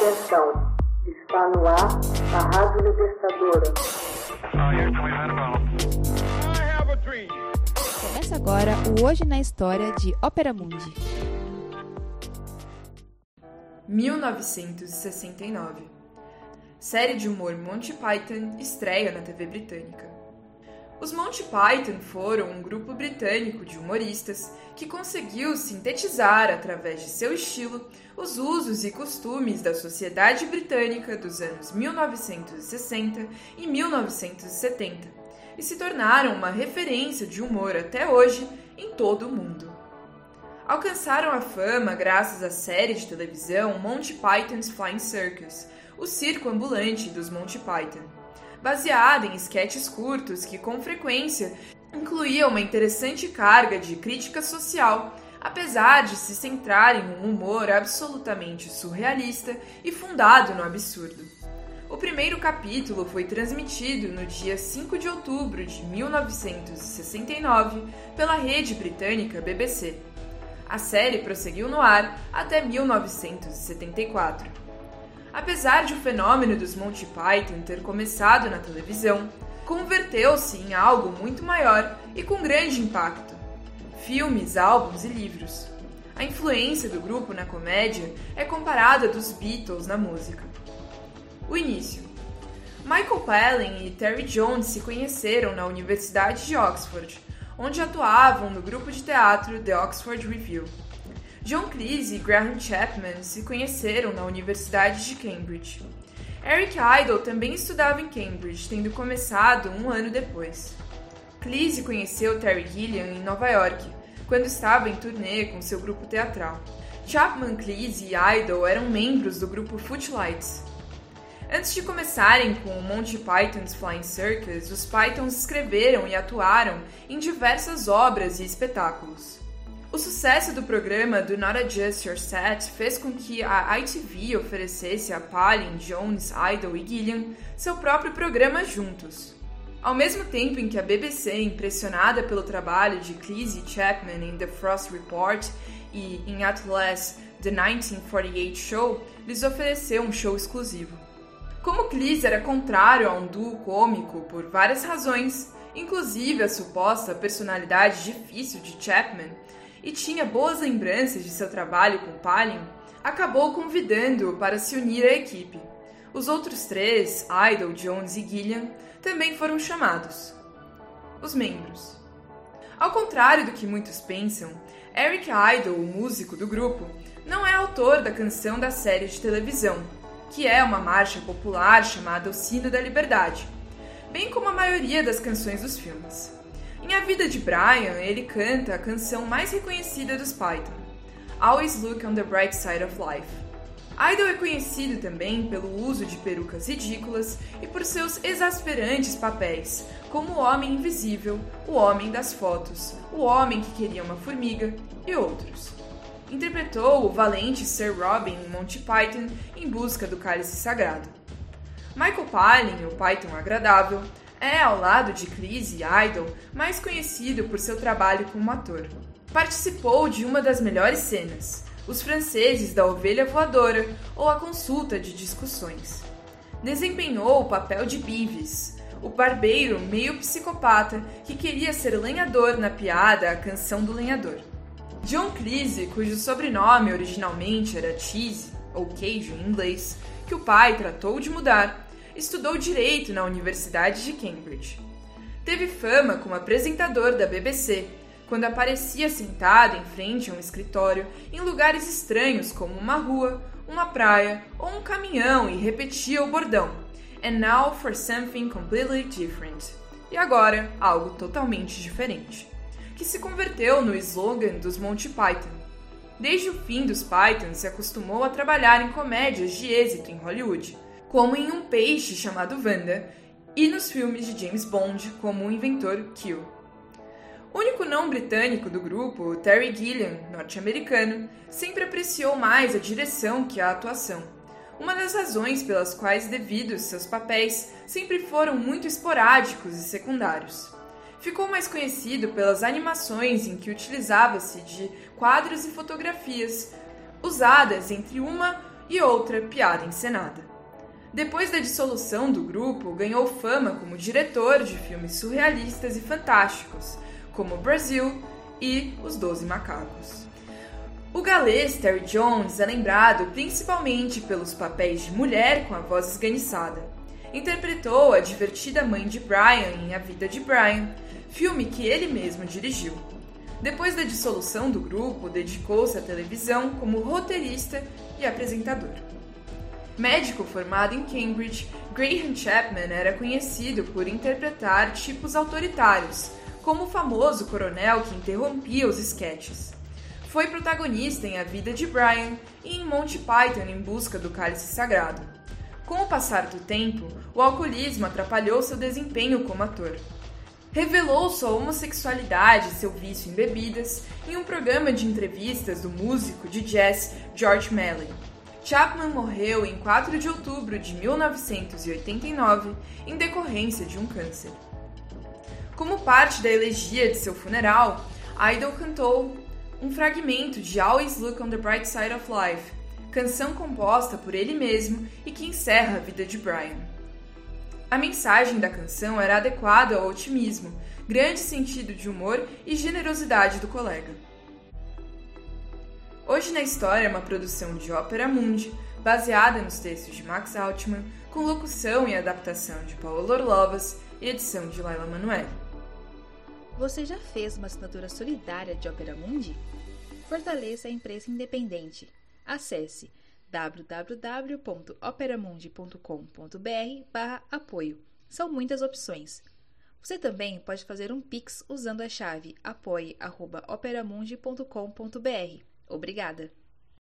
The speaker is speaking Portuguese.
Atenção, está no ar a Rádio Libertadora. Começa agora o Hoje na História de Ópera Mundi. 1969 Série de humor Monty Python estreia na TV britânica. Os Monty Python foram um grupo britânico de humoristas que conseguiu sintetizar, através de seu estilo, os usos e costumes da sociedade britânica dos anos 1960 e 1970 e se tornaram uma referência de humor até hoje em todo o mundo. Alcançaram a fama graças à série de televisão Monty Python's Flying Circus, o circo ambulante dos Monty Python baseada em esquetes curtos que, com frequência, incluía uma interessante carga de crítica social, apesar de se centrar em um humor absolutamente surrealista e fundado no absurdo. O primeiro capítulo foi transmitido no dia 5 de outubro de 1969 pela rede britânica BBC. A série prosseguiu no ar até 1974. Apesar de o fenômeno dos Monty Python ter começado na televisão, converteu-se em algo muito maior e com grande impacto. Filmes, álbuns e livros. A influência do grupo na comédia é comparada dos Beatles na música. O início. Michael Palin e Terry Jones se conheceram na Universidade de Oxford, onde atuavam no grupo de teatro The Oxford Review. John Cleese e Graham Chapman se conheceram na Universidade de Cambridge. Eric Idle também estudava em Cambridge, tendo começado um ano depois. Cleese conheceu Terry Gilliam em Nova York, quando estava em turnê com seu grupo teatral. Chapman, Cleese e Idle eram membros do grupo Footlights. Antes de começarem com o Monty Python's Flying Circus, os Pythons escreveram e atuaram em diversas obras e espetáculos. O sucesso do programa Do Not Adjust Your Set fez com que a ITV oferecesse a Palin, Jones, Idol e Gillian seu próprio programa juntos. Ao mesmo tempo em que a BBC, impressionada pelo trabalho de Cleese e Chapman em The Frost Report e em Atlas The 1948 Show, lhes ofereceu um show exclusivo. Como Cleese era contrário a um duo cômico por várias razões, inclusive a suposta personalidade difícil de Chapman, e tinha boas lembranças de seu trabalho com Palin, acabou convidando-o para se unir à equipe. Os outros três, Idol, Jones e Gillian, também foram chamados. Os membros. Ao contrário do que muitos pensam, Eric Idle, o músico do grupo, não é autor da canção da série de televisão, que é uma marcha popular chamada O Sino da Liberdade, bem como a maioria das canções dos filmes. Em A Vida de Brian, ele canta a canção mais reconhecida dos Python, Always Look on the Bright Side of Life. Idol é conhecido também pelo uso de perucas ridículas e por seus exasperantes papéis, como o Homem Invisível, o Homem das Fotos, o Homem que Queria uma Formiga e outros. Interpretou o valente Sir Robin em Monty Python em busca do cálice sagrado. Michael Palin, o Python agradável, é, ao lado de Chris e Idol, mais conhecido por seu trabalho como ator. Participou de uma das melhores cenas, Os Franceses da Ovelha Voadora ou A Consulta de Discussões. Desempenhou o papel de Beavis, o barbeiro meio psicopata que queria ser lenhador na piada A Canção do Lenhador. John Cleese, cujo sobrenome originalmente era Cheese, ou queijo em inglês, que o pai tratou de mudar, estudou direito na Universidade de Cambridge. Teve fama como apresentador da BBC, quando aparecia sentado em frente a um escritório em lugares estranhos como uma rua, uma praia ou um caminhão e repetia o bordão: And now for something completely different. E agora, algo totalmente diferente. Que se converteu no slogan dos Monty Python. Desde o fim dos Python, se acostumou a trabalhar em comédias de êxito em Hollywood como em Um Peixe chamado Wanda, e nos filmes de James Bond como o inventor Q. O único não britânico do grupo, Terry Gilliam, norte-americano, sempre apreciou mais a direção que a atuação. Uma das razões pelas quais, devido seus papéis, sempre foram muito esporádicos e secundários. Ficou mais conhecido pelas animações em que utilizava-se de quadros e fotografias, usadas entre uma e outra piada encenada. Depois da dissolução do grupo, ganhou fama como diretor de filmes surrealistas e fantásticos, como Brasil e Os Doze Macacos. O galês Terry Jones é lembrado principalmente pelos papéis de mulher com a voz esganiçada. Interpretou a divertida mãe de Brian em A Vida de Brian, filme que ele mesmo dirigiu. Depois da dissolução do grupo, dedicou-se à televisão como roteirista e apresentador. Médico formado em Cambridge, Graham Chapman era conhecido por interpretar tipos autoritários, como o famoso coronel que interrompia os esquetes. Foi protagonista em A Vida de Brian e em Monty Python em Busca do Cálice Sagrado. Com o passar do tempo, o alcoolismo atrapalhou seu desempenho como ator. Revelou sua homossexualidade e seu vício em bebidas em um programa de entrevistas do músico de jazz George Melly. Chapman morreu em 4 de outubro de 1989 em decorrência de um câncer. Como parte da elegia de seu funeral, Idol cantou um fragmento de Always Look on the Bright Side of Life, canção composta por ele mesmo e que encerra a vida de Brian. A mensagem da canção era adequada ao otimismo, grande sentido de humor e generosidade do colega. Hoje na História é uma produção de Ópera Mundi, baseada nos textos de Max Altman, com locução e adaptação de Paulo Orlovas e edição de Laila Manoel. Você já fez uma assinatura solidária de Opera Mundi? Fortaleça a imprensa independente. Acesse www.operamundi.com.br/apoio. São muitas opções. Você também pode fazer um Pix usando a chave apoie.operamundi.com.br. Obrigada!